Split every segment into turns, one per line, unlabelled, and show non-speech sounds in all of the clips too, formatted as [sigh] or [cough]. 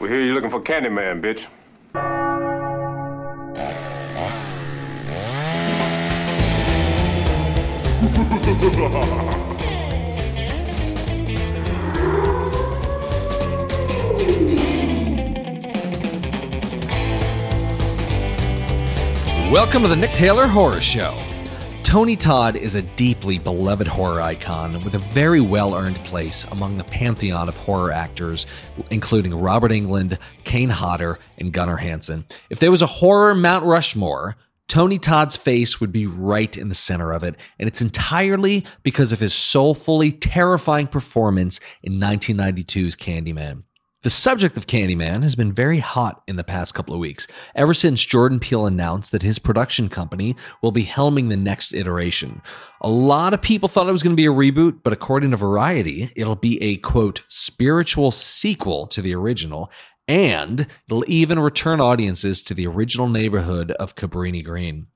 We hear you looking for Candyman, bitch.
Welcome to the Nick Taylor Horror Show. Tony Todd is a deeply beloved horror icon with a very well earned place among the pantheon of horror actors, including Robert Englund, Kane Hodder, and Gunnar Hansen. If there was a horror Mount Rushmore, Tony Todd's face would be right in the center of it, and it's entirely because of his soulfully terrifying performance in 1992's Candyman. The subject of Candyman has been very hot in the past couple of weeks, ever since Jordan Peele announced that his production company will be helming the next iteration. A lot of people thought it was going to be a reboot, but according to Variety, it'll be a quote, spiritual sequel to the original, and it'll even return audiences to the original neighborhood of Cabrini Green.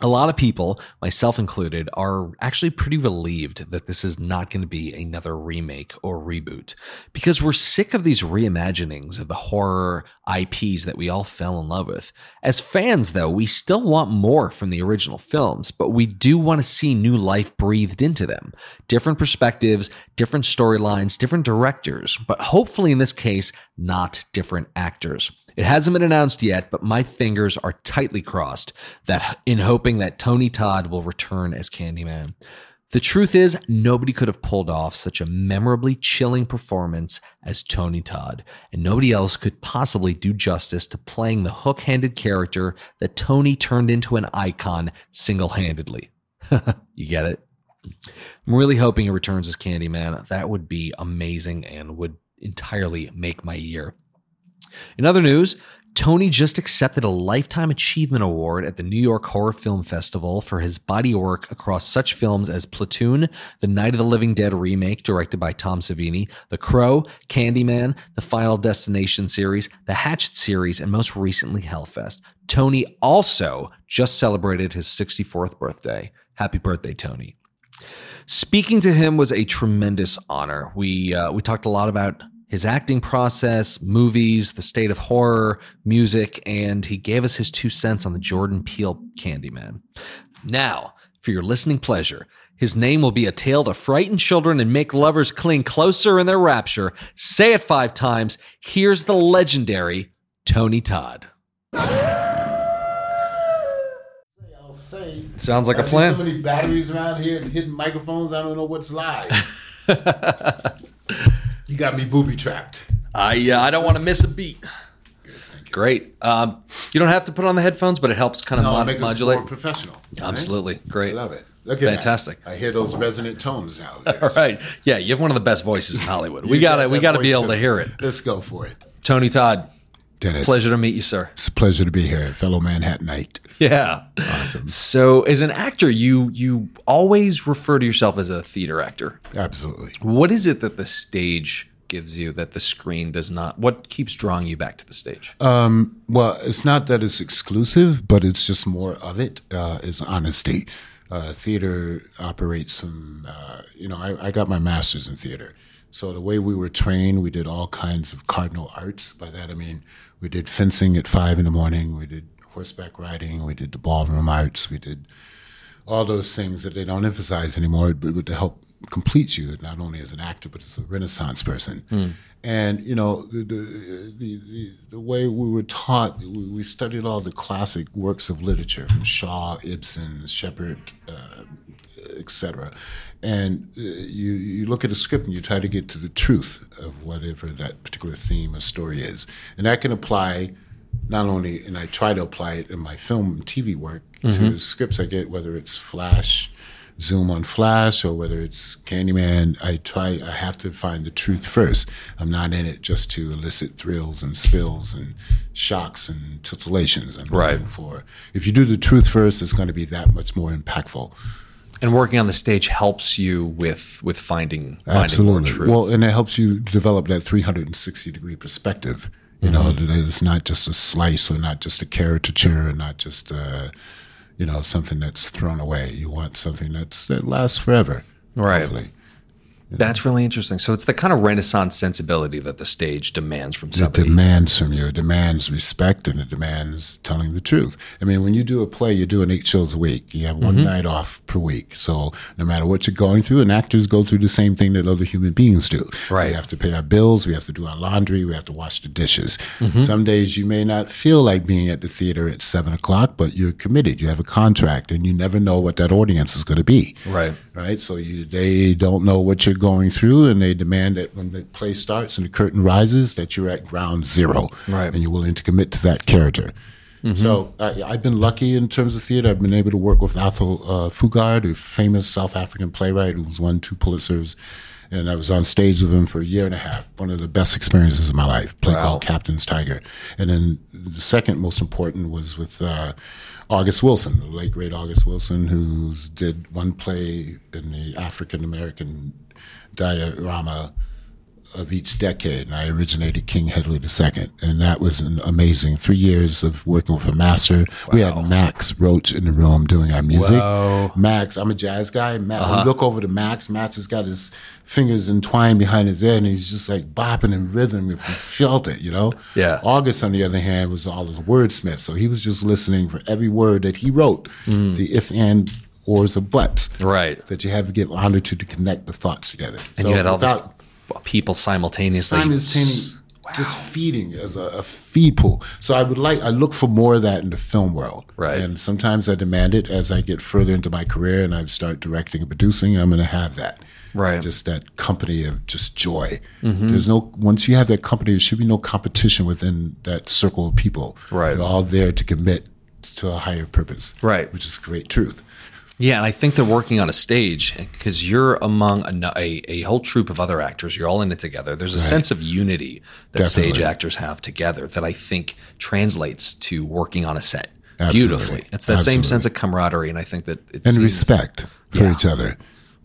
A lot of people, myself included, are actually pretty relieved that this is not going to be another remake or reboot because we're sick of these reimaginings of the horror IPs that we all fell in love with. As fans, though, we still want more from the original films, but we do want to see new life breathed into them. Different perspectives, different storylines, different directors, but hopefully in this case, not different actors. It hasn't been announced yet, but my fingers are tightly crossed that in hoping that Tony Todd will return as Candyman. The truth is, nobody could have pulled off such a memorably chilling performance as Tony Todd, and nobody else could possibly do justice to playing the hook handed character that Tony turned into an icon single handedly. [laughs] you get it? I'm really hoping he returns as Candyman. That would be amazing and would entirely make my year. In other news, Tony just accepted a Lifetime Achievement Award at the New York Horror Film Festival for his body work across such films as Platoon, the Night of the Living Dead remake directed by Tom Savini, The Crow, Candyman, the Final Destination series, the Hatchet series, and most recently Hellfest. Tony also just celebrated his 64th birthday. Happy birthday, Tony. Speaking to him was a tremendous honor. We uh, we talked a lot about his acting process, movies, the state of horror, music, and he gave us his two cents on the Jordan Peele Candyman. Now, for your listening pleasure, his name will be a tale to frighten children and make lovers cling closer in their rapture. Say it five times. Here's the legendary Tony Todd.
Say.
Sounds like
I
a plan.
So many batteries around here and hidden microphones. I don't know what's live. [laughs] you got me booby trapped.
I uh, I don't want to miss a beat. Great. Um, you don't have to put on the headphones, but it helps kind of
No,
mod-
make us
modulate.
more professional. right?
Absolutely. Great.
I love it. Look at
Fantastic.
That. I hear those resonant tones now. [laughs]
All right. Yeah, you have one of the best voices in Hollywood. We gotta
got
we gotta be able to hear it.
Let's go for it.
Tony Todd,
Dennis.
pleasure to meet you, sir.
It's a pleasure to be here, fellow Manhattanite.
Yeah.
Awesome.
So, as an actor, you you always refer to yourself as a theater actor.
Absolutely.
What is it that the stage gives you that the screen does not? What keeps drawing you back to the stage?
Um, well, it's not that it's exclusive, but it's just more of it. Uh, is honesty. Uh, theater operates from, uh, you know, I, I got my master's in theater. So the way we were trained, we did all kinds of cardinal arts. By that I mean, we did fencing at five in the morning. We did horseback riding. We did the ballroom arts. We did all those things that they don't emphasize anymore, but, to help complete you, not only as an actor, but as a Renaissance person. And you know, the the, the the the way we were taught, we, we studied all the classic works of literature from Shaw, Ibsen, Shepard, uh, etc. And uh, you you look at a script and you try to get to the truth of whatever that particular theme or story is, and that can apply not only, and I try to apply it in my film and TV work to scripts I get, whether it's Flash, Zoom on Flash, or whether it's Candyman. I try, I have to find the truth first. I'm not in it just to elicit thrills and spills and shocks and titillations. I'm
Right.
for. If you do the truth first, it's going to be that much more impactful.
And working on the stage helps you with with finding finding more
Absolutely.
truth.
Well, and it helps you develop that 360 degree perspective. You know, that it's not just a slice or not just a caricature or not just, uh, you know, something that's thrown away. You want something that's that lasts forever.
Right.
hopefully.
That's really interesting. So it's the kind of Renaissance sensibility that the stage demands from somebody.
It demands from you. It demands respect and it demands telling the truth. I mean, when you do a play, you're doing eight shows a week. You have one
Mm-hmm.
night off per week. So no matter what you're going through, and actors go through the same thing that other human beings do.
Right.
We have to pay our bills. We have to do our laundry. We have to wash the dishes.
Mm-hmm.
Some days you may not feel like being at the theater at seven o'clock, but you're committed. You have a contract, and you never know what that audience is going to be
Right.
right? So you they don't know what you're going through, and they demand that when the play starts and the curtain rises, that you're at ground zero,
Right.
And you're willing to commit to that character. So I, I've been lucky in terms of theater. I've been able to work with Athol uh, Fugard, a famous South African playwright who's won two Pulitzers. And I was on stage with him for a year and a half. One of the best experiences of my life. Play
Wow.
called Captain's Tiger. And then the second most important was with uh, August Wilson, the late great August Wilson, who did one play in the African American diorama of each decade. And I originated King Hedley II. And that was an amazing three years of working with a master. We had Max Roach in the room doing our music.
Whoa.
Max, I'm a jazz guy. Max, I uh-huh. look over to Max. Max has got his fingers entwined behind his head, and he's just like bopping in rhythm if you felt it, you know?
Yeah.
August, on the other hand, was all his wordsmith. So he was just listening for every word that he wrote, hmm. the if and ors or buts
Right.
that you have to get honored to to connect the thoughts together.
And
so
you had all these people simultaneously.
simultaneously just feeding as a, a feed pool. So I would like I look for more of that in the film world.
Right.
And sometimes I demand it as I get further into my career and I start directing and producing, I'm gonna have that.
Right. Mm-hmm.
Just that company of just joy. There's no once you have that company, there should be no competition within that circle of people.
Right.
They're all there to commit to a higher purpose.
Right.
Which is great truth.
Yeah, and I think they're working on a stage because you're among a, a, a whole troop of other actors. You're all in it together. There's a sense of unity that stage actors have together that I think translates to working on a set
Absolutely.
beautifully. It's that same sense of camaraderie, and I think that it's
and respect for
Yeah.
each other.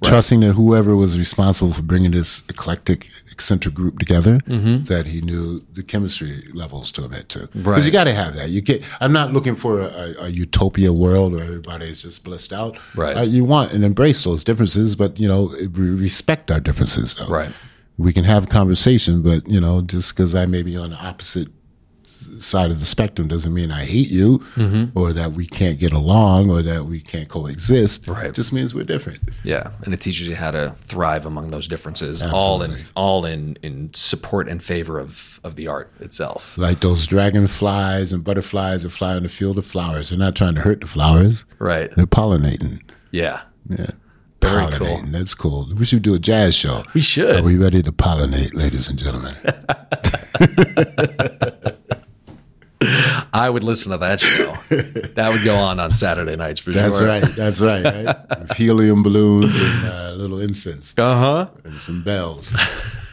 Trusting that whoever was responsible for bringing this eclectic, eccentric group together, that he knew the chemistry levels to a bit too. Because
Right.
you got to have that. You can't. I'm not looking for a, a utopia world where everybody is just blissed out.
Right.
Uh, you want and embrace those differences, but you know, we respect our differences. Though.
Right.
We can have a conversation, but you know, just because I may be on the opposite side of the spectrum doesn't mean I hate you
Mm-hmm.
or that we can't get along or that we can't coexist.
Right.
It just means we're different.
Yeah, and it teaches you how to thrive among those differences, all in all in in support and favor of of the art itself.
Like those dragonflies and butterflies that fly in the field of flowers. They're not trying to hurt the flowers.
Right.
They're pollinating.
Yeah.
Yeah.
Very cool.
pollinating. That's cool. We should do a jazz show.
We should.
Are we ready to pollinate, ladies and gentlemen? [laughs] [laughs]
I would listen to that show. [laughs] that would go on on Saturday nights for
That's
sure.
right. That's right. right? [laughs] Helium balloons and uh, little incense
Uh huh.
and some bells.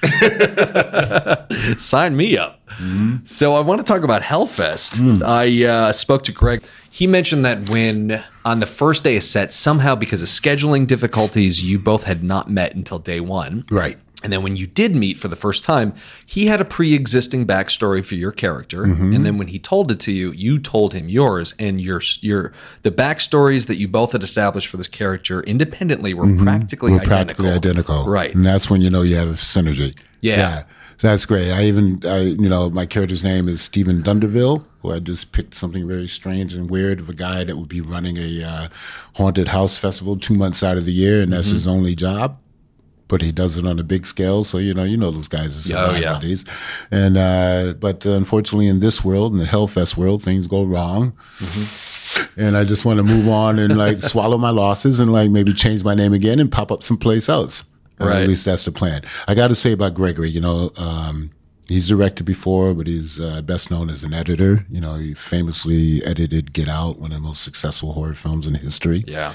[laughs]
Sign me up. So I want to talk about Hellfest.
Mm.
I uh, spoke to Greg. He mentioned that when on the first day of set, somehow because of scheduling difficulties, you both had not met until day one.
Right.
And then when you did meet for the first time, he had a pre-existing backstory for your character,
Mm-hmm.
and then when he told it to you, you told him yours, and your your the backstories that you both had established for this character independently were practically
Mm-hmm. We're
identical.
practically identical.
Right.
And that's when you know you have synergy.
Yeah.
So that's great. I even, I, you know, my character's name is Stephen Dunderville, who I just picked something very strange and weird of a guy that would be running a uh, haunted house festival two months out of the year, and that's
Mm-hmm.
his only job. But he does it on a big scale, so you know, you know those guys are
Oh, yeah.
And uh, but unfortunately, in this world, in the Hellfest world, things go wrong and I just want to move on and like [laughs] swallow my losses and like maybe change my name again and pop up someplace else. And
Right.
At least that's the plan. I got to say about Gregory, you know, um, he's directed before, but he's uh, best known as an editor. You know, he famously edited Get Out, one of the most successful horror films in history
Yeah.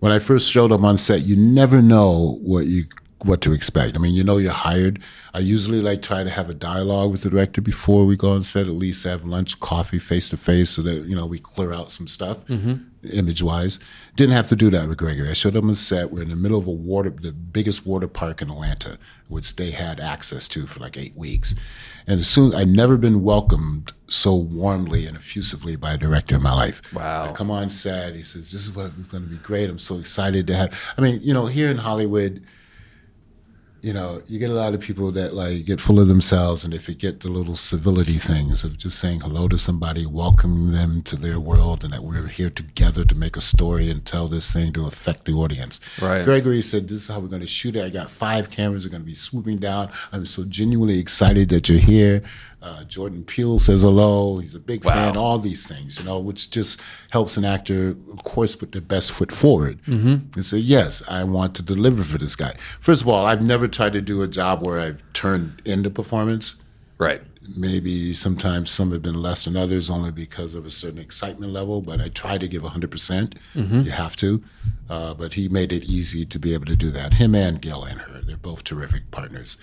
when I first showed up on set, you never know what you what to expect. I mean, you know you're hired. I usually like try to have a dialogue with the director before we go on set, at least have lunch, coffee, face to face, so that you know we clear out some stuff, mm-hmm. image wise. Didn't have to do that with Gregory. I showed up on set. We're in the middle of a water, the biggest water park in Atlanta, which they had access to for like eight weeks. And as soon I'd never been welcomed so warmly and effusively by a director in my life.
Wow.
I come on set. He says, "This is what is going to be great. I'm so excited to have." I mean, you know, here in Hollywood, you know, you get a lot of people that like get full of themselves and they forget the little civility things of just saying hello to somebody, welcoming them to their world, and that we're here together to make a story and tell this thing to affect the audience.
Right.
Gregory said, This is how we're going to shoot it. I got five cameras, are going to be swooping down. I'm so genuinely excited that you're here. Uh, Jordan Peele says hello. He's a big
Wow.
fan. All these things, you know, which just helps an actor, of course, put their best foot forward
Mm-hmm.
and say, "Yes, I want to deliver for this guy." First of all, I've never tried to do a job where I've turned into performance.
Right.
Maybe sometimes some have been less than others, only because of a certain excitement level. But I try to give 100%.
Mm-hmm.
You have to. Uh, but he made it easy to be able to do that. Him and Gail and her, they're both terrific partners.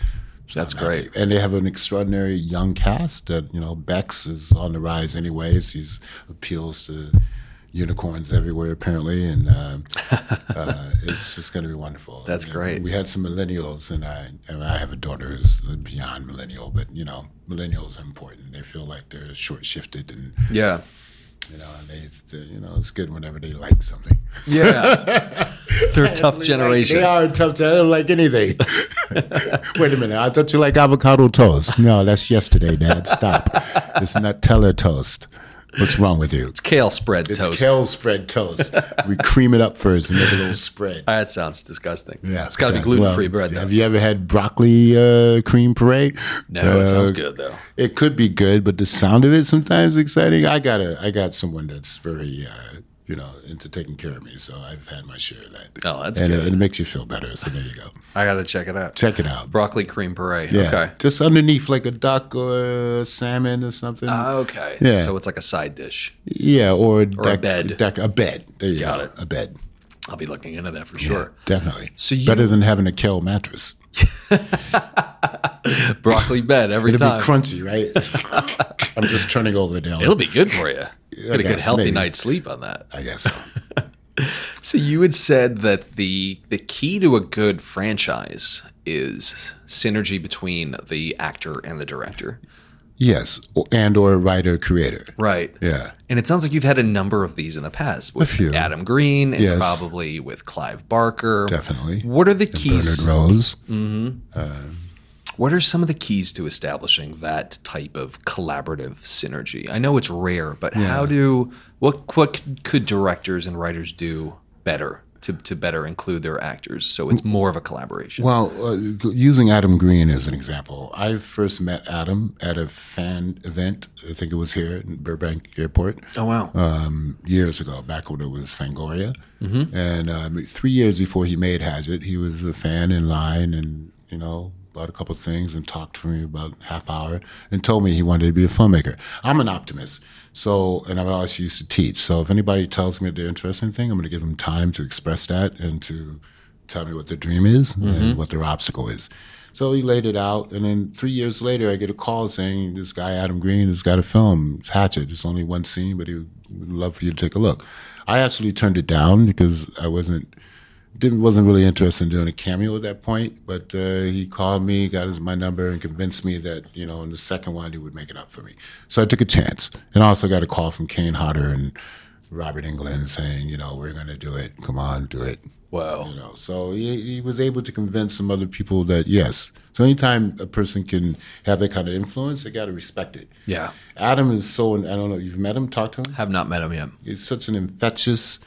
So
That's
I'm
great.
And they have an extraordinary young cast that, you know, Bex is on the rise anyways. He's appeals to unicorns everywhere apparently and uh, [laughs] uh, it's just going to be wonderful
That's great.
we had some millennials and I, and I have a daughter who's beyond millennial but you know millennials are important they feel like they're short shifted and
Yeah.
You know and they, they you know it's good whenever they like something.
Yeah. [laughs] They're a tough generation.
they are a tough to, I don't like anything. [laughs] Wait a minute I thought you like avocado toast. No that's yesterday dad. Stop. It's Nutella toast what's wrong with you It's
Kale spread
It's
toast.
kale spread toast. we cream it up first and make a little spread.
That sounds disgusting.
Yeah,
it's got to be gluten free
well,
bread. Though.
Have you ever had broccoli uh, cream puree?
no, it sounds
Uh,
good though.
It could be good, but the sound of it sometimes exciting. I got a, I got someone that's very, uh, you know, into taking care of me, so I've had my share of that.
Oh, that's
and
good.
It, it makes you feel better. So there you go.
I got to check it out.
Check it out.
Broccoli cream puree.
Yeah,
Okay.
just underneath like a duck or a salmon or something.
Ah, okay.
Yeah.
So it's like a side dish.
yeah, or,
a bed.
Deck, a bed. There you
Got
go.
it.
A bed.
I'll be looking into that for sure.
Definitely.
So you-
better than having a kale mattress. [laughs]
Broccoli bed every time.
It'll be crunchy, right? [laughs] I'm just turning over there.
It'll be good for you. Get a good healthy
maybe.
night's sleep on that.
I guess so. [laughs]
So you had said that the the key to a good franchise is synergy between the actor and the director.
Yes, and or writer creator.
Right.
Yeah.
And it sounds like you've had a number of these in the past with
few.
Adam Green and
Yes.
probably with Clive Barker.
Definitely.
What are the
Bernard
keys?
Rose. Mm-hmm.
Um, What are some of the keys to establishing that type of collaborative synergy? I know it's rare, but how do what what could- directors and writers do better to, to better include their actors so it's more of a collaboration?
Well, uh, using Adam Green as an example, I first met Adam at a fan event. I think it was here in Burbank Airport.
oh wow.
um, years ago, back when it was Fangoria. And um, three years before he made Hatchet, he was a fan in line and, you know, bought a couple of things and talked for me about half hour and told me he wanted to be a filmmaker. I'm an optimist. So, and I've always used to teach. So if anybody tells me they're interested in anything, I'm going to give them time to express that and to tell me what their dream is and mm-hmm. what their obstacle is. So he laid it out, and then three years later, I get a call saying this guy Adam Green has got a film. It's Hatchet. It's only one scene, but he would love for you to take a look. I actually turned it down because I wasn't didn't wasn't really interested in doing a cameo at that point. But uh, he called me, got his my number, and convinced me that you know in the second one he would make it up for me. So I took a chance, and I also got a call from Kane Hodder and Robert Englund saying, you know, we're going to do it. Come on, do it.
Wow.
You know, so he, he was able to convince some other people that yes. So anytime a person can have that kind of influence, they got to respect it.
Yeah.
Adam is so. I don't know. You've met him, talked to him.
Have not met him yet.
He's such an infectious,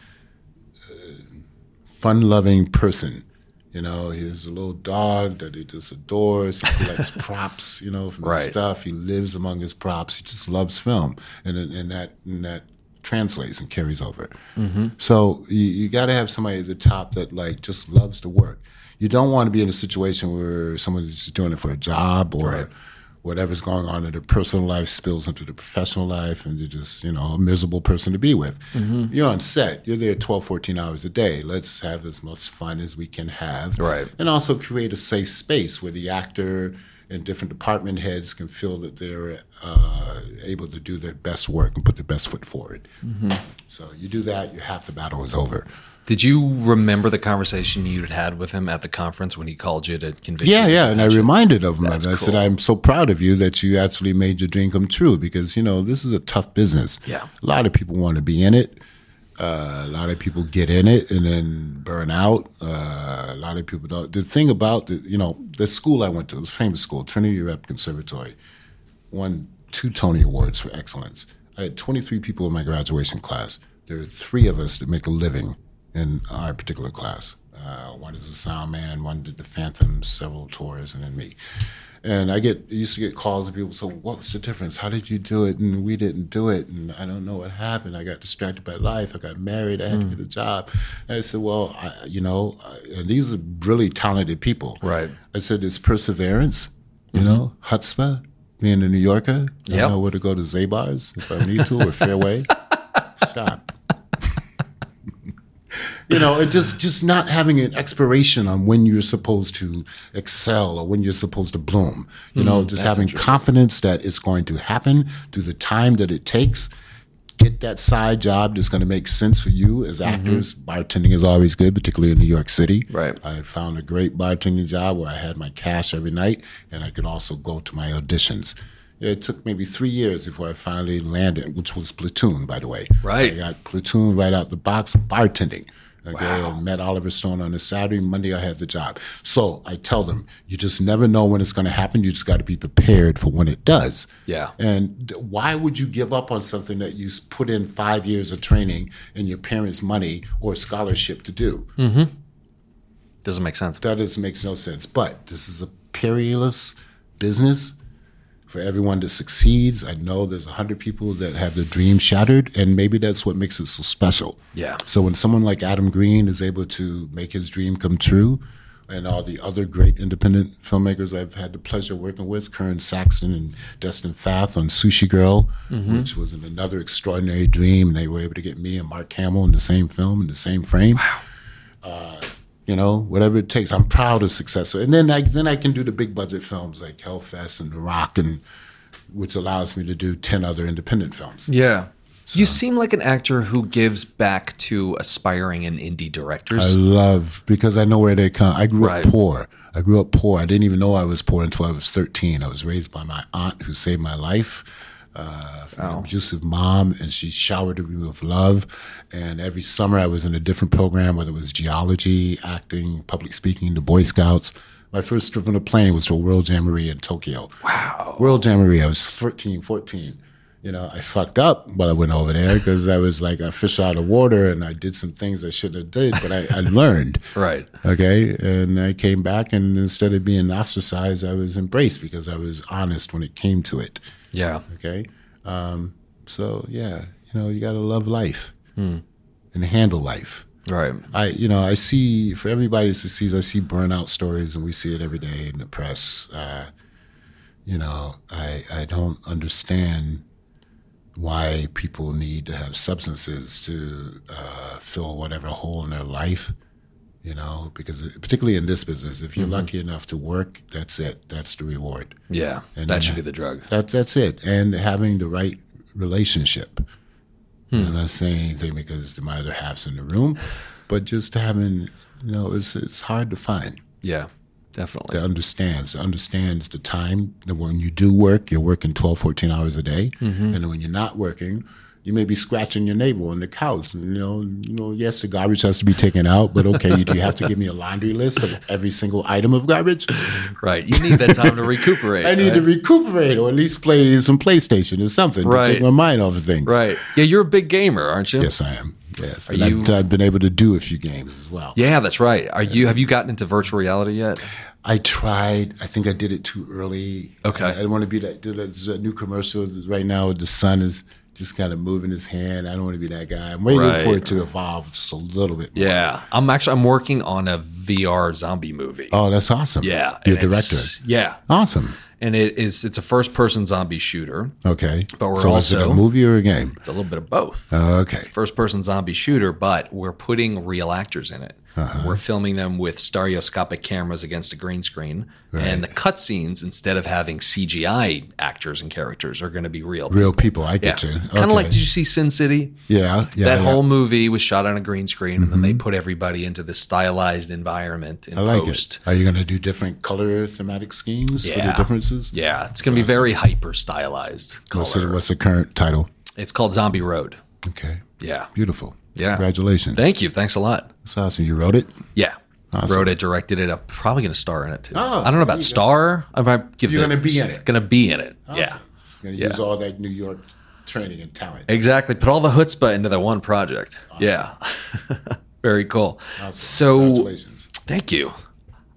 fun-loving person. You know, he's a little dog that he just adores. He collects [laughs] props, you know, from
Right.
stuff. He lives among his props. He just loves film, and and that and that translates and carries over. Mm-hmm. So you, you got to have somebody at the top that like just loves to work. You don't want to be in a situation where someone's just doing it for a job or
Right.
Whatever's going on in their personal life spills into the professional life and you're just, you know, a miserable person to be with. You're on set. You're there 12, 14 hours a day. Let's have as much fun as we can have.
Right.
And also create a safe space where the actor and different department heads can feel that they're uh, able to do their best work and put their best foot forward. So you do that, you half the battle is over.
Did you remember the conversation you'd had with him at the conference when he called you to convince
Yeah, yeah, and I reminded of him.
That's
I said, "I'm so proud of you that you actually made your dream come true." Because you know this is a tough business.
Yeah.
a lot of people want to be in it, Uh, a lot of people get in it and then burn out. Uh, a lot of people don't. The thing about the, you know, the school I went to, it was famous school, Trinity Rep Conservatory, won two Tony Awards for excellence. I had 23 people in my graduation class. There are three of us that make a living in our particular class. Uh, one is a sound man, one did the Phantom, several tours, and then me. And I get used to get calls and people say, "What's the difference? How did you do it?" And we didn't do it, and I don't know what happened. I got distracted by life. I got married. I had to get a job. And I said, "Well, I, you know, I, and these are really talented people."
Right.
I said, "It's perseverance, you know, chutzpah, being a New Yorker. I
Yep.
know where to go to Zabar's if I need to, or Fairway. [laughs] Stop." You know, it just just not having an expiration on when you're supposed to excel or when you're supposed to bloom. You know, mm-hmm. just having confidence that it's going to happen through the time that it takes. Get that side job that's going to make sense for you as mm-hmm. actors. Bartending is always good, particularly in New York City.
Right.
I found a great bartending job where I had my cash every night, and I could also go to my auditions. It took maybe three years before I finally landed, which was Platoon, by the way.
Right.
I got Platoon right out the box, bartending. Okay, I met Oliver Stone on a Saturday. Monday, I had the job. So I tell them, you just never know when it's going to happen. You just got to be prepared for when it does.
Yeah.
And why would you give up on something that you put in five years of training and your parents' money or scholarship to do? Mm-hmm.
Doesn't make sense.
That is makes no sense. But this is a perilous business for everyone that succeeds. I know there's a hundred people that have their dream shattered, and maybe that's what makes it so special.
Yeah.
So when someone like Adam Green is able to make his dream come true, and all the other great independent filmmakers I've had the pleasure of working with, Kern Saxton and Destin Pfaff on Sushi Girl, mm-hmm. which was an, another extraordinary dream, and they were able to get me and Mark Hamill in the same film in the same frame uh, you know, whatever it takes. I'm proud of success. And then I then I can do the big budget films like Hellfest and The Rock, and which allows me to do ten other independent films.
Yeah. You seem like an actor who gives back to aspiring and indie directors.
I love because I know where they come. I grew
Right.
up poor. I grew up poor. I didn't even know I was poor until I was 13. I was raised by my aunt who saved my life. Uh, from an abusive mom, and she showered me with love. And every summer, I was in a different program, whether it was geology, acting, public speaking, the Boy Scouts. My first trip on a plane was to World Jamboree in Tokyo. Wow. World Jamboree, I was 13, 14. You know, I fucked up while I went over there because I was like a fish out of water and I did some things I shouldn't have did, but I, I [laughs] learned.
Right.
Okay. And I came back and instead of being ostracized, I was embraced because I was honest when it came to it.
Yeah.
Okay. Um, so yeah, you know, you gotta love life and handle life.
Right.
I, you know, I see for everybody that succeeds, I see burnout stories, and we see it every day in the press. Uh, you know, I, I don't understand why people need to have substances to uh, fill whatever hole in their life. You know, because uh, particularly in this business, if you're mm-hmm. lucky enough to work, that's it. That's the reward.
Yeah.
And
that should be the drug.
That that's it. And having the right relationship. Hmm. I'm not saying anything because my other half's in the room, but just having you know, it's it's hard to find
Yeah. Definitely.
that understands that understands the time that when you do work, you're working 12, 14 hours a day, mm-hmm. and when you're not working. You may be scratching your neighbor on the couch. And, you know, you know. Yes, the garbage has to be taken out, but okay, you, do you have to give me a laundry list of every single item of garbage?
Right. You need that time to recuperate. [laughs]
I need
right?
to recuperate or at least play some PlayStation or something
Right.
to take my mind off of things.
Right. Yeah, you're a big gamer, aren't you?
Yes, I am. Yes,
Are
and
you-
I've, I've been able to do a few games as well.
Yeah, that's right. Are you have you gotten into virtual reality yet?
I tried. I think I did it too early.
Okay.
I, I don't want to be that. There's a new commercial right now. The sun is just kind of moving his hand. I don't want to be that guy. I'm waiting
Right.
for it to evolve just a little bit. More.
Yeah. I'm actually I'm working on a VR zombie movie.
Oh, that's awesome.
yeah.
You're
and
director.
Yeah.
Awesome.
And it is it's a first person zombie shooter.
Okay.
But we're
so is it
also-
a movie or a game?
It's a little bit of both.
Okay.
first person zombie shooter, but we're putting real actors in it.
Uh-huh.
We're filming them with stereoscopic cameras against a green screen. And the cutscenes, instead of having CGI actors and characters, are going to be real.
Real people. I
yeah.
get you.
Kind of like, did you see Sin City?
yeah. Yeah.
that
yeah.
whole movie was shot on a green screen, and then they put everybody into this stylized environment in
I like
post.
it. Are you going to do different color thematic schemes for
Yeah.
the differences?
Yeah, it's going to be very hyper stylized.
What's the, what's the current title?
It's called Zombie Road.
Okay.
Yeah.
Beautiful.
Yeah.
Congratulations.
Thank you. Thanks a lot.
That's awesome. You wrote it?
Yeah.
Awesome.
Wrote it, directed it. I'm probably going to star in it too.
Oh,
I don't know about star. I might give
You're gonna be in it.
Going to be in it. Yeah.
You're gonna
Yeah.
use all that New York training and talent.
Exactly. Put all the chutzpah into that one project. Yeah. [laughs] Very cool. So, thank you.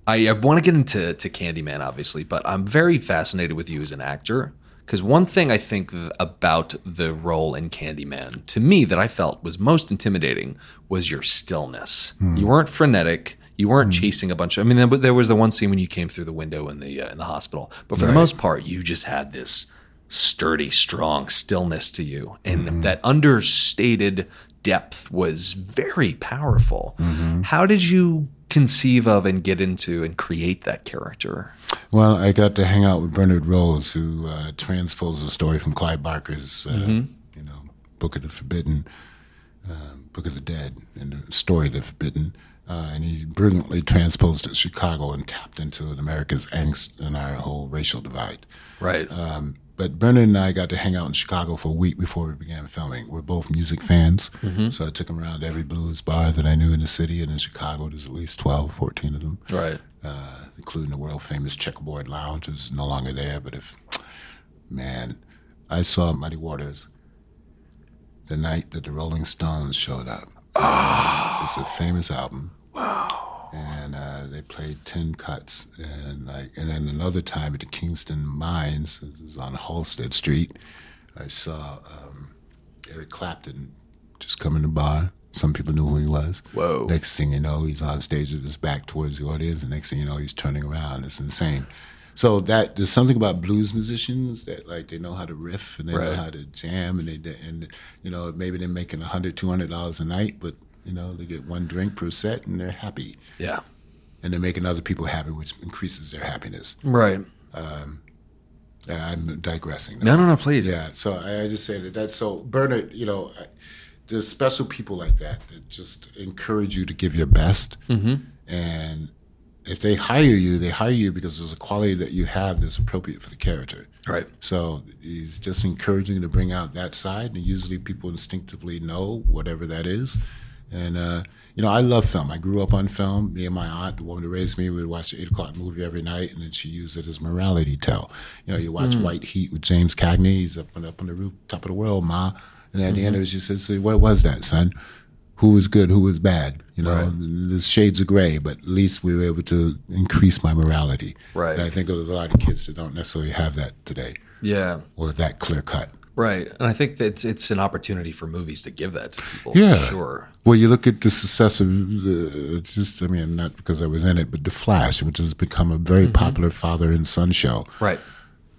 I, I want to get into to Candyman, obviously, but I'm very fascinated with you as an actor because one thing I think about the role in Candyman to me that I felt was most intimidating was your stillness. Hmm. You weren't frenetic. You weren't hmm. chasing a bunch of. I mean, there- was the one scene when you came through the window in the uh, in the hospital, but for the most part, you just had this sturdy, strong stillness to you, and hmm. that understated depth was very powerful. Mm-hmm. How did you conceive of and get into and create that character?
Well, I got to hang out with Bernard Rose, who uh, transposed the story from Clive Barker's, uh, you know, Book of the Forbidden, uh, Book of the Dead, and the story of the Forbidden. Uh, and he brilliantly transposed it to Chicago and tapped into America's angst and our whole racial divide.
Right.
Um, but Bernard and I got to hang out in Chicago for a week before we began filming. We're both music fans, so I took him around every blues bar that I knew in the city. And in Chicago, there's at least 12, 14 of them
right.
uh, including the world famous Checkerboard Lounge, which is no longer there. But if, man, I saw Muddy Waters the night that the Rolling Stones showed up. It's a famous album. Wow. And uh, they played ten cuts, and like, and then another time at the Kingston Mines, it was on Halsted Street. I saw um, Eric Clapton just come in the bar. Some people knew who he was.
Whoa.
Next thing you know, he's on stage with his back towards the audience. The next thing you know, he's turning around. It's insane. So that there's something about blues musicians that like they know how to riff and they know how to jam and they and you know maybe they're making a hundred, two hundred dollars a night, but you know they get one drink per set and they're happy
Yeah.
and they're making other people happy, which increases their happiness.
Right.
Uh, I'm digressing.
No, no, no. Please.
Yeah, so I, I just say that that so Bernard, you know, I- there's special people like that that just encourage you to give your best,
Mm-hmm.
and if they hire you, they hire you because there's a quality that you have that's appropriate for the character.
Right.
So he's just encouraging to bring out that side, and usually people instinctively know whatever that is. And uh, you know, I love film. I grew up on film. Me and my aunt, the woman who raised me, would watch the eight o'clock movie every night, and then she used it as morality tale. You know, you watch White Heat with James Cagney. He's up on up on the roof, top of the world, ma. And at the end of it, she says, so "What was that, son? Who was good? Who was bad? You know,
Right.
there's shades of gray, but at least we were able to increase my morality.
Right.
And I think there's a lot of kids that don't necessarily have that today,
Yeah.
or that clear cut.
Right. And I think that it's it's an opportunity for movies to give that to people.
Yeah.
For sure.
Well, you look at the success of uh, just, I mean, not because I was in it, but The Flash, which has become a very popular father and son show.
Right.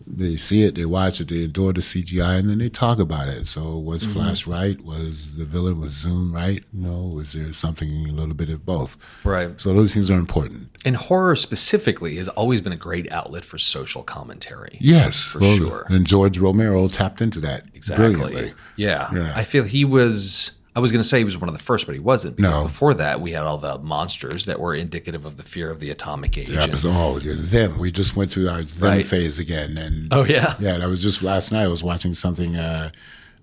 They see it, they watch it, they adore the CGI, and then they talk about it. So, was mm-hmm. Flash right? Was the villain, was Zoom right? No, was there something a little bit of both?
Right.
So, those things are important.
And horror specifically has always been a great outlet for social commentary.
Yes,
For
well,
sure.
And George Romero tapped into that
Exactly.
brilliantly.
Yeah.
Yeah.
I feel he was. I was going to say he was one of the first, but he wasn't. Because
No.
before that, we had all the monsters that were indicative of the fear of the atomic age.
Yeah,
and-
oh, them. We just went through our them
Right.
phase again, and
oh yeah.
Yeah, and I was just last night. I was watching something. Uh,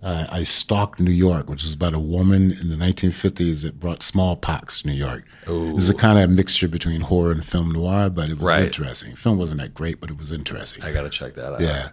uh, I stalked New York, which was about a woman in the 1950s that brought smallpox to New York. It was a kind of mixture between horror and film noir, but it was
Right.
interesting. Film wasn't that great, but it was interesting.
I got to check that out.
yeah,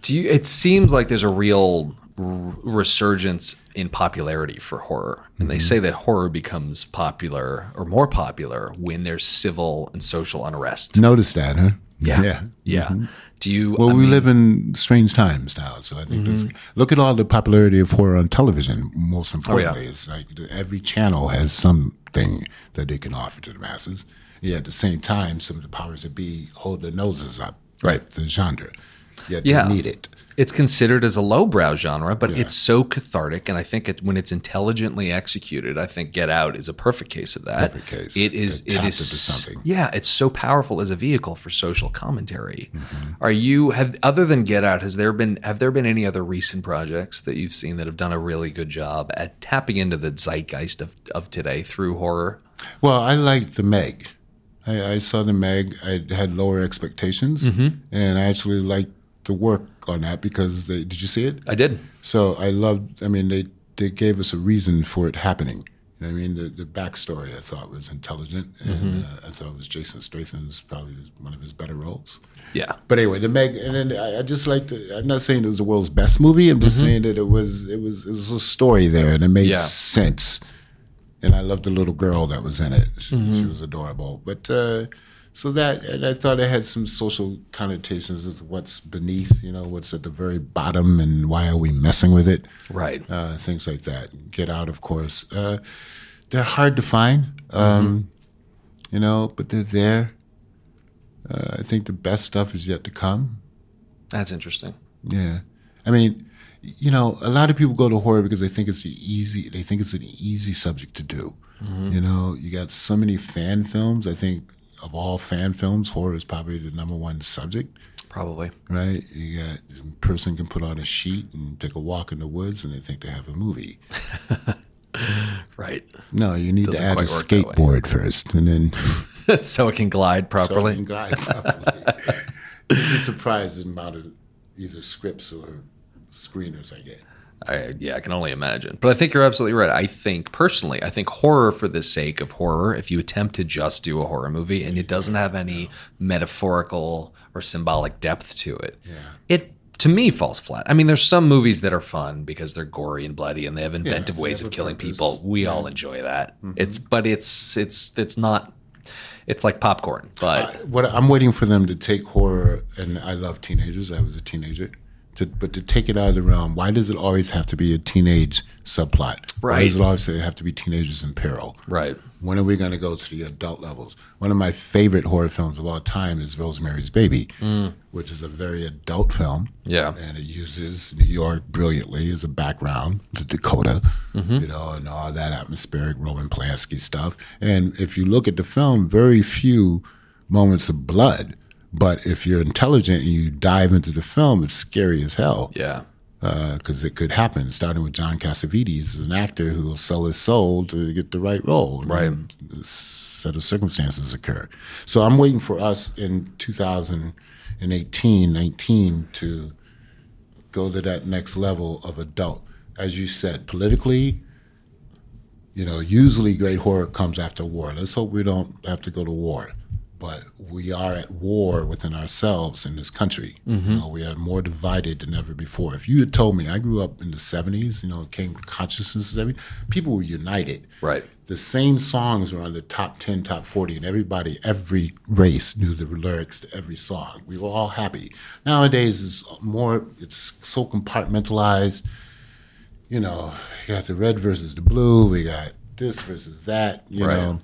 Do you? It seems like there's a real resurgence in popularity for horror, and they mm-hmm. say that horror becomes popular or more popular when there's civil and social unrest.
notice that, huh?
Yeah.
yeah.
Yeah. Mm-hmm. Do you?
Well,
I
we
mean-
live in strange times now, so I think this, mm-hmm. look at all the popularity of horror on television. Most oh, importantly, it's like every channel has something that they can offer to the masses. Yeah, at the same time, some of the powers that be hold their noses up,
Right.
The genre, yet
Yeah.
they need it.
It's considered as a lowbrow genre, but it's so cathartic, and I think it, when it's intelligently executed, I think Get Out is a perfect case of that.
Perfect case.
It is.
It
It is. Yeah, it's so powerful as a vehicle for social commentary.
Mm-hmm.
Are you have other than Get Out? Has there been have there been any other recent projects that you've seen that have done a really good job at tapping into the zeitgeist of of today through horror?
Well, I liked the Meg. I, I saw the Meg. I had lower expectations, and I actually liked the work on that because they did you see it?
I did.
So I loved. I mean, they they gave us a reason for it happening. You know I mean? The, the backstory I thought was intelligent, and uh, I thought it was Jason Statham's probably one of his better roles.
Yeah.
But anyway, the Meg, and then I, I just like to. I'm not saying it was the world's best movie. I'm just saying that it was. It was. It was a story there, and it made
Yeah.
sense. And I loved the little girl that was in it. She, she was adorable. But uh, so that, and I thought it had some social connotations of what's beneath. You know, what's at the very bottom, and why are we messing with it?
Right.
uh, things like that. Get out, of course. Uh, they're hard to find, um, you know, but they're there. Uh, I think the best stuff is yet to come.
That's interesting.
Yeah, I mean, you know, a lot of people go to horror because they think it's easy. They think it's an easy subject to do. You know, you got so many fan films. I think of all fan films, horror is probably the number one subject.
Probably.
Right? You got a person can put on a sheet and take a walk in the woods, and they think they have a movie. [laughs]
Right.
No, you need
Doesn't
to add a
quite work that way.
skateboard first, and then [laughs]
so it can glide [laughs]
so it
properly.
can glide properly. You'd be surprised the amount of either scripts or screeners I get.
I, yeah, I can only imagine. But I think you're absolutely right. I think personally, I think horror for the sake of horror, if you attempt to just do a horror movie and it doesn't have any metaphorical or symbolic depth to it, it to me falls flat. I mean, there's some movies that are fun because they're gory and bloody and they have inventive
they
ways
have
of killing
purpose.
people. We all enjoy that. Mm-hmm. It's but it's it's it's not it's like popcorn. But
What I'm waiting for them to take horror, and I love teenagers. I was a teenager. To, but to take it out of the realm, why does it always have to be a teenage subplot? Why does it always have to be teenagers in peril?
right.
When are we going to go to the adult levels? One of my favorite horror films of all time is Rosemary's Baby, mm. which is a very adult film.
Yeah.
And it uses New York brilliantly as a background, the Dakota, mm-hmm. you know, and all that atmospheric Roman Polanski stuff. And if you look at the film, very few moments of blood. But if you're intelligent and you dive into the film, it's scary as hell
Yeah.
Uh, because it could happen. Starting with John Cassavetes, is an actor who will sell his soul to get the right role.
Right.
a set of circumstances occur. So I'm waiting for us in 2018, 19 to go to that next level of adult. As you said, politically, you know, usually great horror comes after war. Let's hope we don't have to go to war. But we are at war within ourselves in this country. You mm-hmm. know, we are more divided than ever before. If you had told me, I grew up in the 70s, you know, it came consciousness, every, people were united.
Right.
The same songs were on the top 10, top 40, and everybody, every race knew the lyrics to every song. We were all happy. Nowadays, it's more, it's so compartmentalized you know, you got the red versus the blue. We got this versus that. You
Right.
know,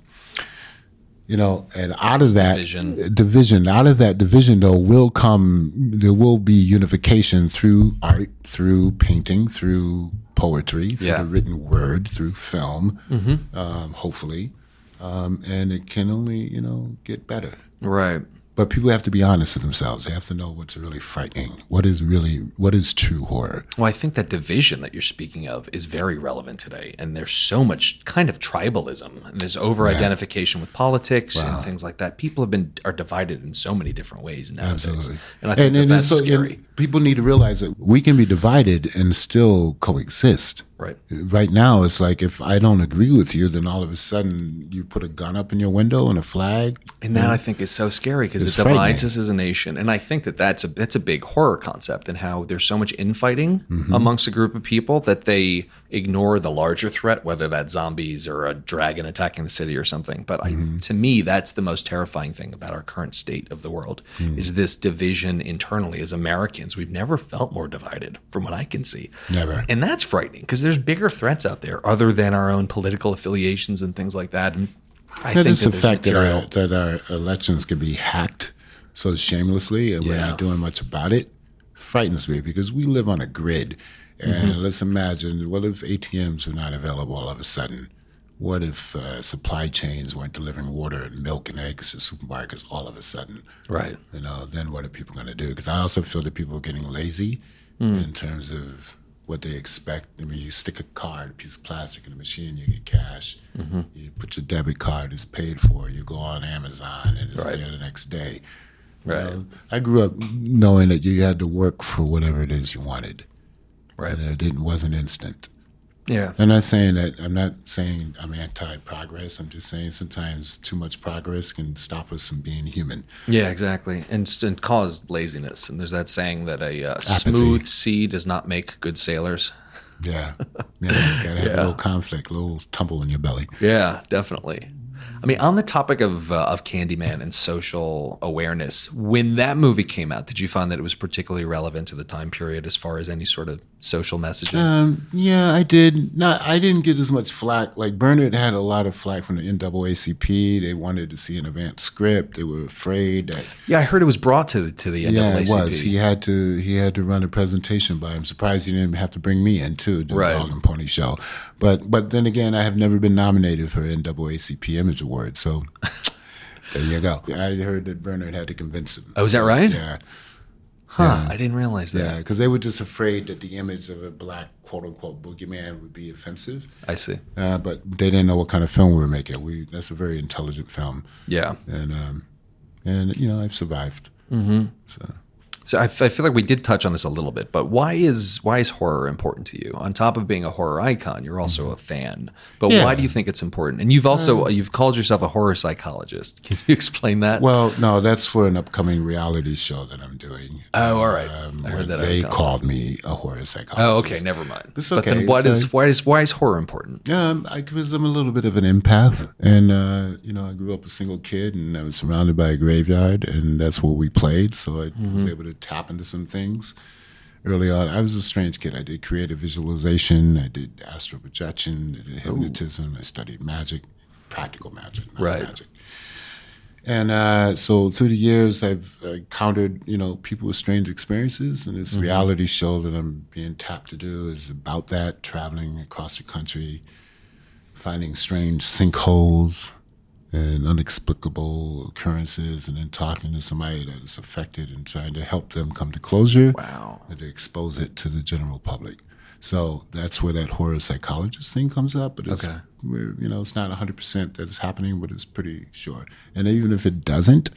you know, and out of that
division.
division, out of that division, though, will come. There will be unification through art, through painting, through poetry, through
Yeah. Mm-hmm.
the written word, through film. Um, hopefully, um, and it can only you know get better.
Right.
But people have to be honest with themselves. They have to know what's really frightening. What is really what is true horror.
Well, I think that division that you're speaking of is very relevant today. And there's so much kind of tribalism and there's over identification with politics and things like that. People have been are divided in so many different ways nowadays.
Absolutely.
And I think that
it's
that's
so- and
scary.
People need to realize that we can be divided and still coexist.
Right.
Right now, it's like if I don't agree with you, then all of a sudden you put a gun up in your window and a flag.
And that I think is so scary because it divides us as a nation. And I think that that's a that's a big horror concept and how there's so much infighting
Mm-hmm.
amongst a group of people that they ignore the larger threat, whether that's zombies or a dragon attacking the city or something. But
Mm-hmm.
I, to me, that's the most terrifying thing about our current state of the world
Mm.
is this division internally. As Americans, we've never felt more divided, from what I can see.
Never.
And that's frightening because there's bigger threats out there other than our own political affiliations and things like that. And I
That
think
is
that
the fact that our, that our elections can be hacked so shamelessly and we're not doing much about it frightens me because we live on a grid. And
Mm-hmm.
let's imagine what if ATMs were not available all of a sudden? What if uh, supply chains weren't delivering water and milk and eggs to supermarkets all of a sudden?
right.
you know, then what are people going to do? Because I also feel that people are getting lazy
Mm.
in terms of what they expect. I mean, you stick a card, a piece of plastic in a machine, you get cash.
Mm-hmm.
You put your debit card, it's paid for. You go on Amazon, and it's
Right.
there the next day. You
Right.
know, I grew up knowing that you had to work for whatever it is you wanted,
Right.
it didn't wasn't instant.
Yeah.
I'm not saying that. I'm not saying I'm anti-progress. I'm just saying sometimes too much progress can stop us from being human.
Yeah, exactly, and and cause laziness. And there's that saying that a uh, smooth sea does not make good sailors. [laughs]
Yeah, yeah. You gotta have a little conflict, a little tumble in your belly.
Yeah, definitely. I mean, on the topic of uh, of Candyman and social awareness, when that movie came out, did you find that it was particularly relevant to the time period as far as any sort of social messaging?
Um, yeah, I did. Not, I didn't get as much flack. Like Bernard had a lot of flack from the NAACP. They wanted to see an advanced script. They were afraid that.
yeah, I heard it was brought to the, to the NAACP.
Yeah, it was. He had to. He had to run a presentation, but I'm surprised he didn't have to bring me in too. To
Right.
the Dog and Pony Show. But but then again, I have never been nominated for NAACP Image Award, so [laughs] there you go. I heard that Bernard had to convince him.
Oh, is that right?
Yeah.
Huh, I didn't realize that.
Yeah, because they were just afraid that the image of a black quote unquote boogeyman would be offensive.
I see.
Uh, but they didn't know what kind of film we were making. We that's a very intelligent film,
Yeah.
and um, and you know I've survived. Mm-hmm. So
So I, f- I feel like we did touch on this a little bit, but why is why is horror important to you? On top of being a horror icon, you're also a fan. But
Yeah.
why do you think it's important? And you've also you've called yourself a horror psychologist. Can you [laughs] explain that?
well, no, that's for an upcoming reality show that I'm doing.
oh, all right.
Um,
I heard that.
They called me a horror psychologist.
Oh, okay. Never mind.
It's
But then
okay,
what
it's
is why is why is horror important?
Um, I because I'm a little bit of an empath, and uh, you know, I grew up a single kid, and I was surrounded by a graveyard, and that's where we played. So I was able to tap into some things early on. I was a strange kid. I did creative visualization, I did astral projection, I did hypnotism, I studied magic, practical magic, not
Right.
magic. And uh, so through the years, I've encountered, you know, people with strange experiences, and this reality show that I'm being tapped to do is about that, traveling across the country, finding strange sinkholes and inexplicable occurrences, and then talking to somebody that is affected and trying to help them come to closure
Wow.
and to expose it to the general public. So that's where that horror psychologist thing comes up. But it's,
Okay.
you know, it's not 100% that it's happening, but it's pretty sure. And even if it doesn't,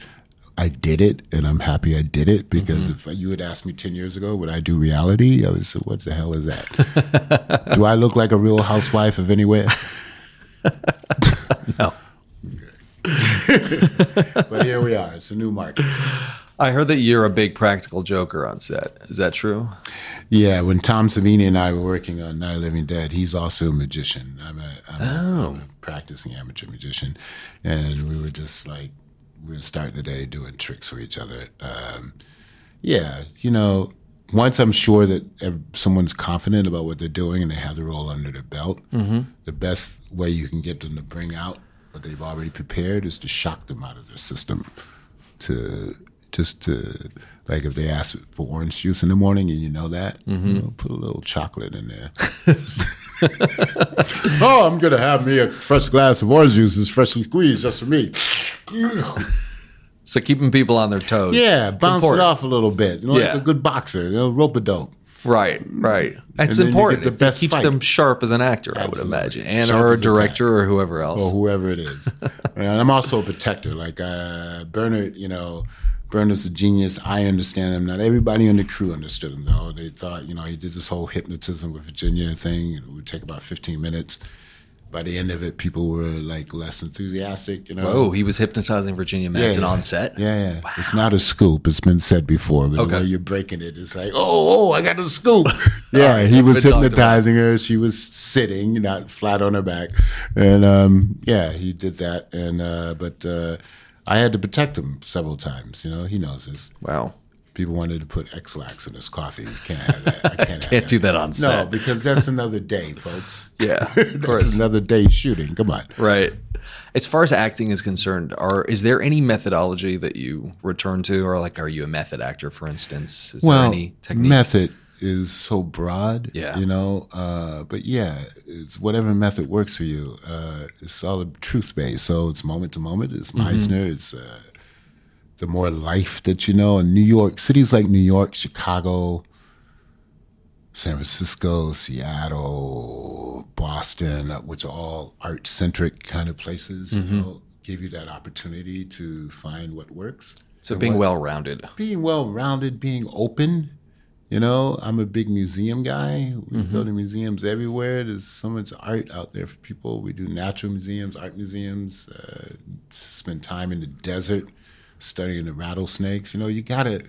I did it, and I'm happy I did it because mm-hmm. if you had asked me 10 years ago, would I do reality? I would say, what the hell is that? [laughs] do I look like a real housewife of anywhere? [laughs]
No. [laughs]
But here we are. It's a new market.
I heard that you're a big practical joker on set. Is that true?
Yeah, when Tom Savini and I were working on Night of Living Dead, he's also a magician. I'm a, I'm a-
Oh.
I'm a practicing amateur magician, and we were just like we would start the day doing tricks for each other. Um, yeah, you know, once I'm sure that someone's confident about what they're doing and they have the role under their belt, the best way you can get them to bring out what they've already prepared is to shock them out of their system. To just to like if they ask for orange juice in the morning and you know that, you mm-hmm. know, put a little chocolate in there. [laughs] [laughs] oh, I'm gonna have me a fresh glass of orange juice, it's freshly squeezed just for me.
So keeping people on their toes.
Yeah, bounce it off a little bit. You know,
Yeah.
like a good boxer, you know, rope a dope.
Right, right. That's important. It- it keeps
fight.
them sharp as an actor, I would imagine, and
Sharp
or a director or whoever else.
or whoever it is. [laughs] and I'm also a protector. Like uh, Bernard, you know, Bernard's a genius. I understand him. Not everybody on the crew understood him though. They thought, you know, he did this whole hypnotism with Virginia thing. It would take about 15 minutes. By the end of it, people were like less enthusiastic. You know.
Oh, he was hypnotizing Virginia Madsen
yeah.
on set.
Yeah, yeah. Wow. It's not a scoop. It's been said before, but
Okay.
you're breaking it, it's like, oh, oh, I got a scoop. [laughs] yeah,
right,
he was
been talked about.
hypnotizing her. She was sitting, not flat on her back, and um, yeah, he did that. And uh, but uh, I had to protect him several times. You know, he knows this.
Wow.
People wanted to put Ex-Lax in his coffee. You can't have that. I can't, [laughs]
Can't do that on
No,
set.
No, because that's another day, folks. [laughs]
Yeah, of [laughs]
that's
course.
another day shooting. Come on.
Right. As far as acting is concerned, are is there any methodology that you return to, or like, are you a method actor, for instance? Is there
well,
any technique?
method is so broad,
Yeah.
you know. Uh, but yeah, it's whatever method works for you. Uh, it's all truth based, so it's moment to moment. It's
Mm-hmm.
Meisner. It's uh, the more life that you know. In New York, cities like New York, Chicago, San Francisco, Seattle, Boston, uh, which are all art centric kind of places,
Mm-hmm.
you know, give you that opportunity to find what works.
so being well rounded.
being well rounded, being open, You know, I'm a big museum guy. We're
Mm-hmm.
building museums everywhere. There's so much art out there for people. We do natural museums, art museums, uh, spend time in the desert studying the rattlesnakes. You know, you gotta.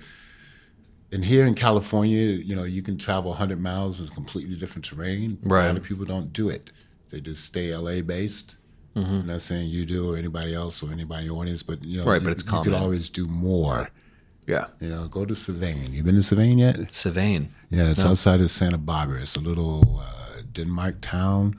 And here in California, you know, you can travel 100 miles. It's completely different terrain.
Right.
A lot of people don't do it. They just stay LA based. I'm not saying you do or anybody else or anybody in the audience, but you know,
Mm-hmm. Right,
you,
but it's
you
common.
could always do more.
Yeah.
You know, go to Solvang. You been to Solvang yet?
Solvang.
Yeah, it's outside of Santa Barbara. It's a little uh, Denmark town.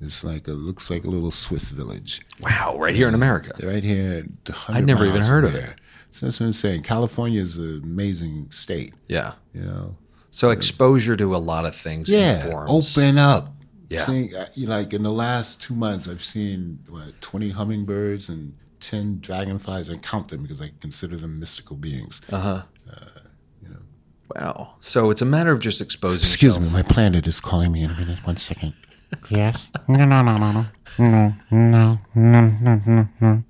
It's like it looks like a little Swiss village
Wow, right here in America.
right here.
I'd never even heard of it.
So that's what I'm saying. California is an amazing state.
Yeah.
You know.
So exposure to a lot of things
Yeah,
informs.
open up.
Yeah.
Seeing, like in the last two months, I've seen what twenty hummingbirds and ten dragonflies. I count them because I consider them mystical beings.
Uh-huh. Uh, you know. Wow. So it's a matter of just exposing
Excuse me, my planet is calling me in a minute. One second.
Yes. No, no, no, no, no. No, no, no, no, no, no.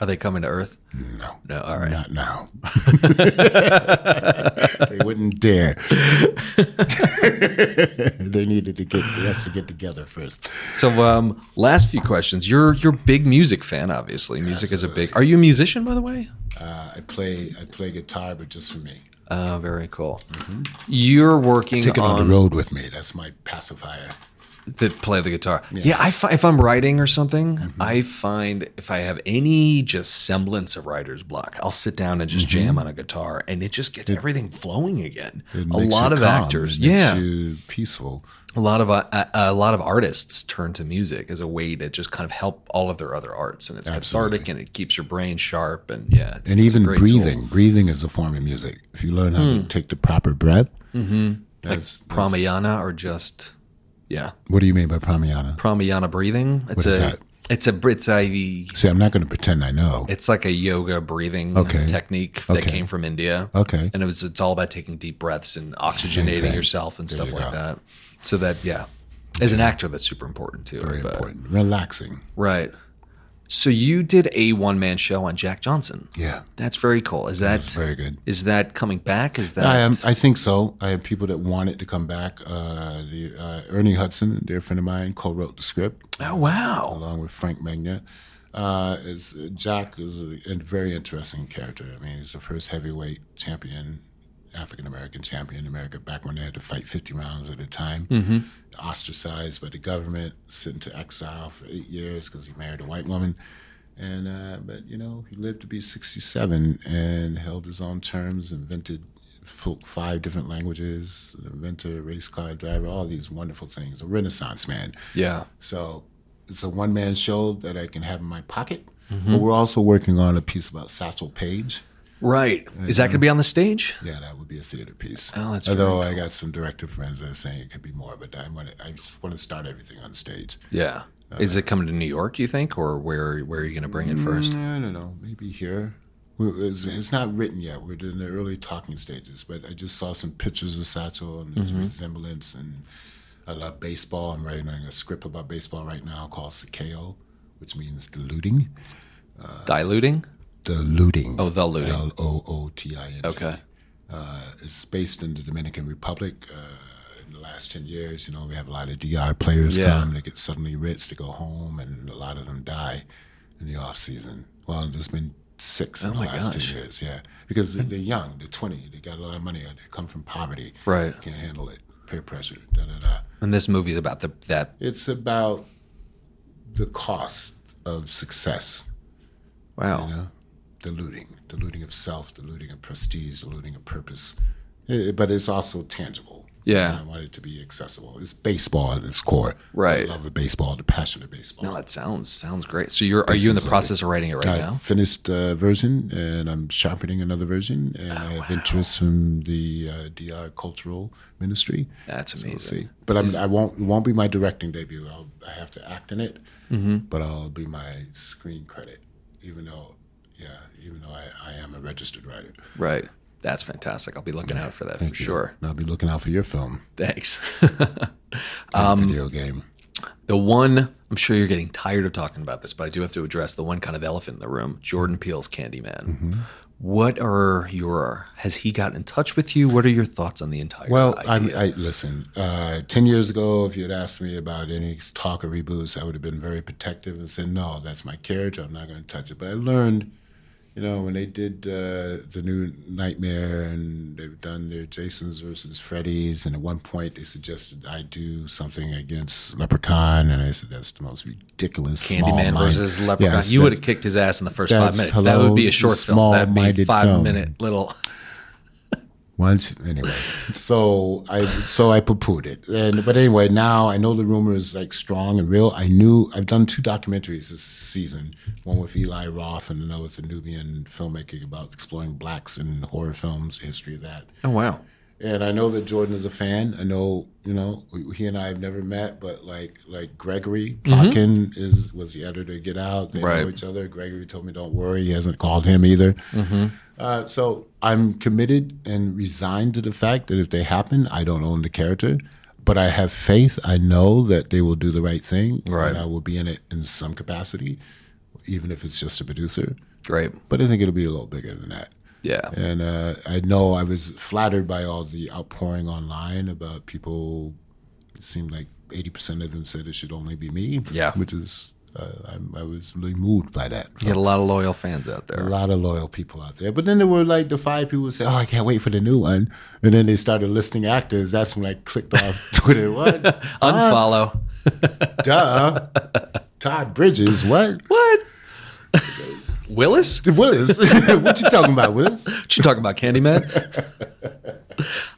Are they coming to Earth?
No.
No. All right.
Not now. [laughs] they wouldn't dare. [laughs] they needed to get they has to get together first.
So, um, last few questions. You're you're a big music fan, obviously. Music is a big. Are you a musician, by the way?
Uh, I play I play guitar, but just for me.
Oh, very cool. You're working
Take it on,
on
the road with me. That's my pacifier.
That play the guitar. Yeah, I fi- if I'm writing or something, I find if I have any just semblance of writer's block, I'll sit down and just jam on a guitar, and it just gets everything flowing again.
It
A lot of
calm.
actors,
It
yeah,
peaceful.
a lot of uh, a, a lot of artists turn to music as a way to just kind of help all of their other arts, and it's cathartic and it keeps your brain sharp, and yeah, it's,
And
it's a
even
great tool. Hmm.
breathing. Breathing is a form of music. If you learn how to take the proper breath. Mm-hmm. That's, that's-
Pramayana or just yeah,
what do you mean by pramayana?
pramayana breathing. It's
What
a
that?
it's a it's a
See, I'm not going to pretend I know.
It's like a yoga breathing
Okay.
technique that
Okay.
came from India.
Okay.
And it was it's all about taking deep breaths and oxygenating
thing.
yourself and stuff
you
like
go.
that. So that yeah. As an actor that's super important too.
Very
but-
important. Relaxing.
Right. So you did a one man show on Jack Johnson.
Yeah.
That's very cool. Is that
That's very good.
is that coming back? Is that
I am. I think so. I have people that want it to come back. Uh, the uh, Ernie Hudson, a dear friend of mine, co-wrote the script
Oh wow.
along with Frank Magna. Uh, is Jack is a, a very interesting character. I mean, he's the first heavyweight champion, African American champion in America back when they had to fight 50 rounds at a time.
Mm-hmm.
Ostracized by the government, sent into exile for eight years because he married a white woman. And uh, but you know he lived to be 67 and held his own terms, invented five different languages, inventor, race car driver, all these wonderful things. A Renaissance man.
Yeah.
So it's a one man show that I can have in my pocket.
Mm-hmm.
But we're also working on a piece about Satchel Paige.
Right. Is that gonna be on the stage?
Yeah, that would be a theater piece.
Oh, that's
Although I got some director friends that are saying it could be more, but I want to, I just want to start everything on stage.
Yeah. Is it coming to New York, you think? Or where where are you gonna bring it first?
Mm, I don't know, maybe here. It's, it's not written yet. We're in the early talking stages, but I just saw some pictures of Satchel and
Mm-hmm.
his resemblance. And I love baseball. I'm writing a script about baseball right now called Saqueo, which means diluting.
Diluting?
Diluting.
Oh, the looting.
L O O T I N.
Okay.
Uh, it's based in the Dominican Republic. Uh, in the last 10 years, you know, we have a lot of DR players
Yeah.
come, they get suddenly rich to go home, and a lot of them die in the off season. Well, there's been six in
Oh
the
my
last
gosh.
10 years, yeah. Because they're young, they're 20, they got a lot of money, they come from poverty.
Right.
Can't handle it. Peer pressure, da da da.
And this movie's about the that
It's about the cost of success.
wow.
You know, diluting, diluting of self, diluting of prestige, diluting of purpose. Eh, but it's also tangible.
Yeah.
I want it to be accessible. It's baseball at its core.
Right.
The love of baseball, the passion of baseball.
No, that sounds sounds great. So you're are you in the process of writing it right
I
now?
finished a version and I'm sharpening another version. And I
Oh,
have interest from the uh, DR Cultural Ministry.
That's
So we'll
amazing.
see. But I'm, I won't. It won't be my directing debut. I'll, I have to act in it,
Mm-hmm.
but I'll be my screen credit. Even though, yeah, even though I, I am a registered writer.
Right. That's fantastic. I'll be looking out for that for
you.
sure.
And I'll be looking out for your film,
Thanks. [laughs]
um, video game.
the one I'm sure you're getting tired of talking about this, but I do have to address the one kind of elephant in the room, Jordan Peele's Candyman. What are your? Has he gotten in touch with you? What are your thoughts on the entire?
Well,
idea?
I listen. Uh, Ten years ago, if you had asked me about any talk of reboots, I would have been very protective and said, "No, that's my character. I'm not going to touch it." But I learned, you know, when they did uh, the new Nightmare and they've done their Jasons versus Freddy's, and at one point they suggested I do something against Leprechaun, and I said that's the most ridiculous.
Candyman versus Leprechaun.
Yes,
you would have kicked his ass in the first five minutes. that would be a short film. That'd be five
film.
minute little.
Once anyway, so I so I poo-pooed it, and but anyway, now I know the rumor is like strong and real. I knew I've done two documentaries this season, one with Eli Roth and another with the Nubian filmmaking about exploring blacks in horror films, the history of that.
Oh wow!
And I know that Jordan is a fan. I know, you know, he and I have never met, but like like Gregory Plotkin is was the editor of Get Out. They
Right.
know each other. Gregory told me, "Don't worry, he hasn't called him either." Uh, so I'm committed and resigned to the fact that if they happen, I don't own the character, but I have faith. I know that they will do the right thing,
Right.
And I will be in it in some capacity, even if it's just a producer.
Great.
But I think it'll be a little bigger than that.
Yeah.
And uh, I know I was flattered by all the outpouring online about people. It seemed like eighty percent of them said it should only be me.
Yeah.
which is uh, I, I was really moved by that.
You get a lot of loyal fans out there.
A lot of loyal people out there. But then there were like the five people who said, "Oh, I can't wait for the new one," and then they started listing actors. That's when I clicked off [laughs] Twitter. What? [laughs]
Unfollow.
Duh. [laughs] Todd Bridges. What?
what? Willis?
Willis. [laughs] what you talking about, Willis?
What you talking about, Candyman?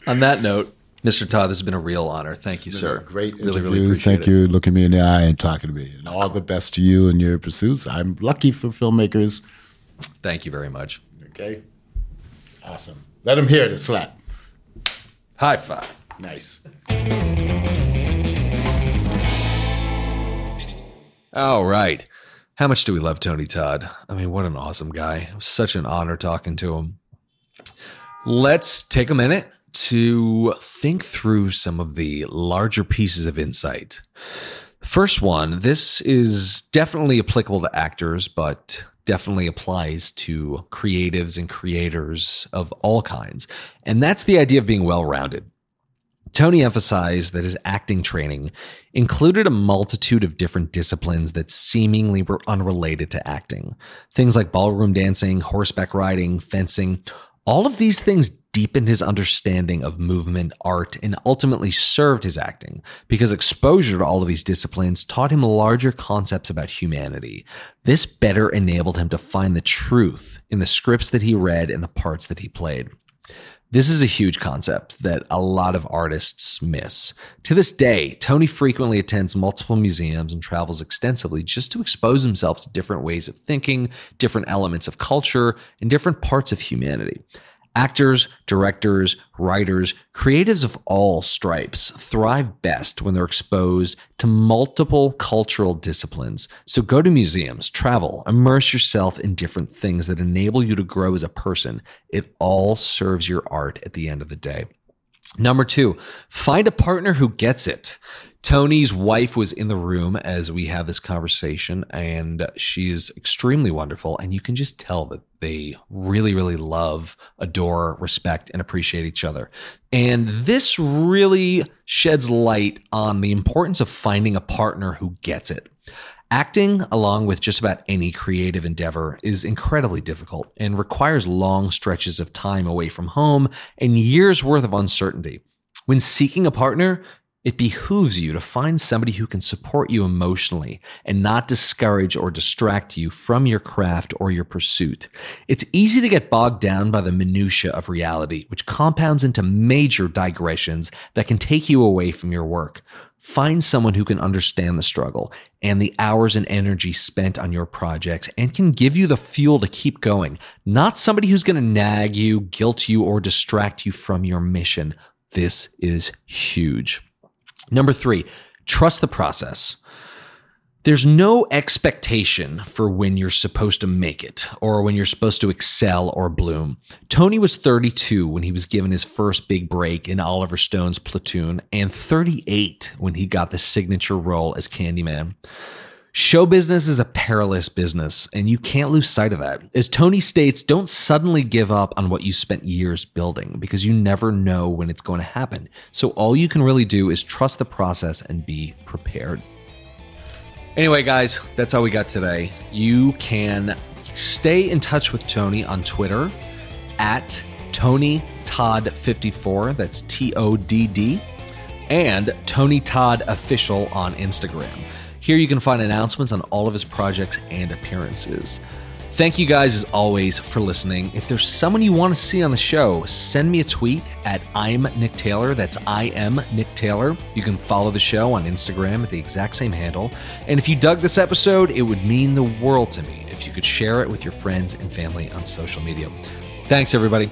On that note, Mr. Todd, this has been a real honor. Thank you, sir.
Great
Really,
interview.
really appreciate
Thank
it.
you looking me in the eye and talking to me. And all the best to you and your pursuits. I'm lucky for filmmakers.
Thank you very much.
Okay. Awesome. Let them hear the slap.
High five.
Nice.
All right. How much do we love Tony Todd? I mean, what an awesome guy. Such an honor talking to him. Let's take a minute to think through some of the larger pieces of insight. First one, this is definitely applicable to actors, but definitely applies to creatives and creators of all kinds. And that's the idea of being well rounded. Tony emphasized that his acting training included a multitude of different disciplines that seemingly were unrelated to acting. Things like ballroom dancing, horseback riding, fencing. All of these things deepened his understanding of movement, art, and ultimately served his acting because exposure to all of these disciplines taught him larger concepts about humanity. This better enabled him to find the truth in the scripts that he read and the parts that he played. This is a huge concept that a lot of artists miss. To this day, Tony frequently attends multiple museums and travels extensively just to expose himself to different ways of thinking, different elements of culture, and different parts of humanity. Actors, directors, writers, creatives of all stripes thrive best when they're exposed to multiple cultural disciplines. So go to museums, travel, immerse yourself in different things that enable you to grow as a person. It all serves your art at the end of the day. Number two, find a partner who gets it. Tony's wife was in the room as we had this conversation, and she's extremely wonderful. And you can just tell that they really, really love, adore, respect, and appreciate each other. And this really sheds light on the importance of finding a partner who gets it. Acting, along with just about any creative endeavor, is incredibly difficult and requires long stretches of time away from home and years worth of uncertainty. When seeking a partner, it behooves you to find somebody who can support you emotionally and not discourage or distract you from your craft or your pursuit. It's easy to get bogged down by the minutia of reality, which compounds into major digressions that can take you away from your work. Find someone who can understand the struggle and the hours and energy spent on your projects and can give you the fuel to keep going. Not somebody who's going to nag you, guilt you, or distract you from your mission. This is huge. Number three, trust the process. There's no expectation for when you're supposed to make it or when you're supposed to excel or bloom. Tony was 32 when he was given his first big break in Oliver Stone's Platoon and 38 when he got the signature role as Candyman. Show business is a perilous business, and you can't lose sight of that. As Tony states, don't suddenly give up on what you spent years building because you never know when it's going to happen. So, all you can really do is trust the process and be prepared. Anyway, guys, that's all we got today. You can stay in touch with Tony on Twitter at Tony Todd 54. That's T O D D. And Tony Todd Official on Instagram. Here you can find announcements on all of his projects and appearances. Thank you guys as always for listening. If there's someone you want to see on the show, send me a tweet at I'm Nick Taylor. That's I am Nick Taylor. You can follow the show on Instagram at the exact same handle. And if you dug this episode, it would mean the world to me if you could share it with your friends and family on social media. Thanks, everybody.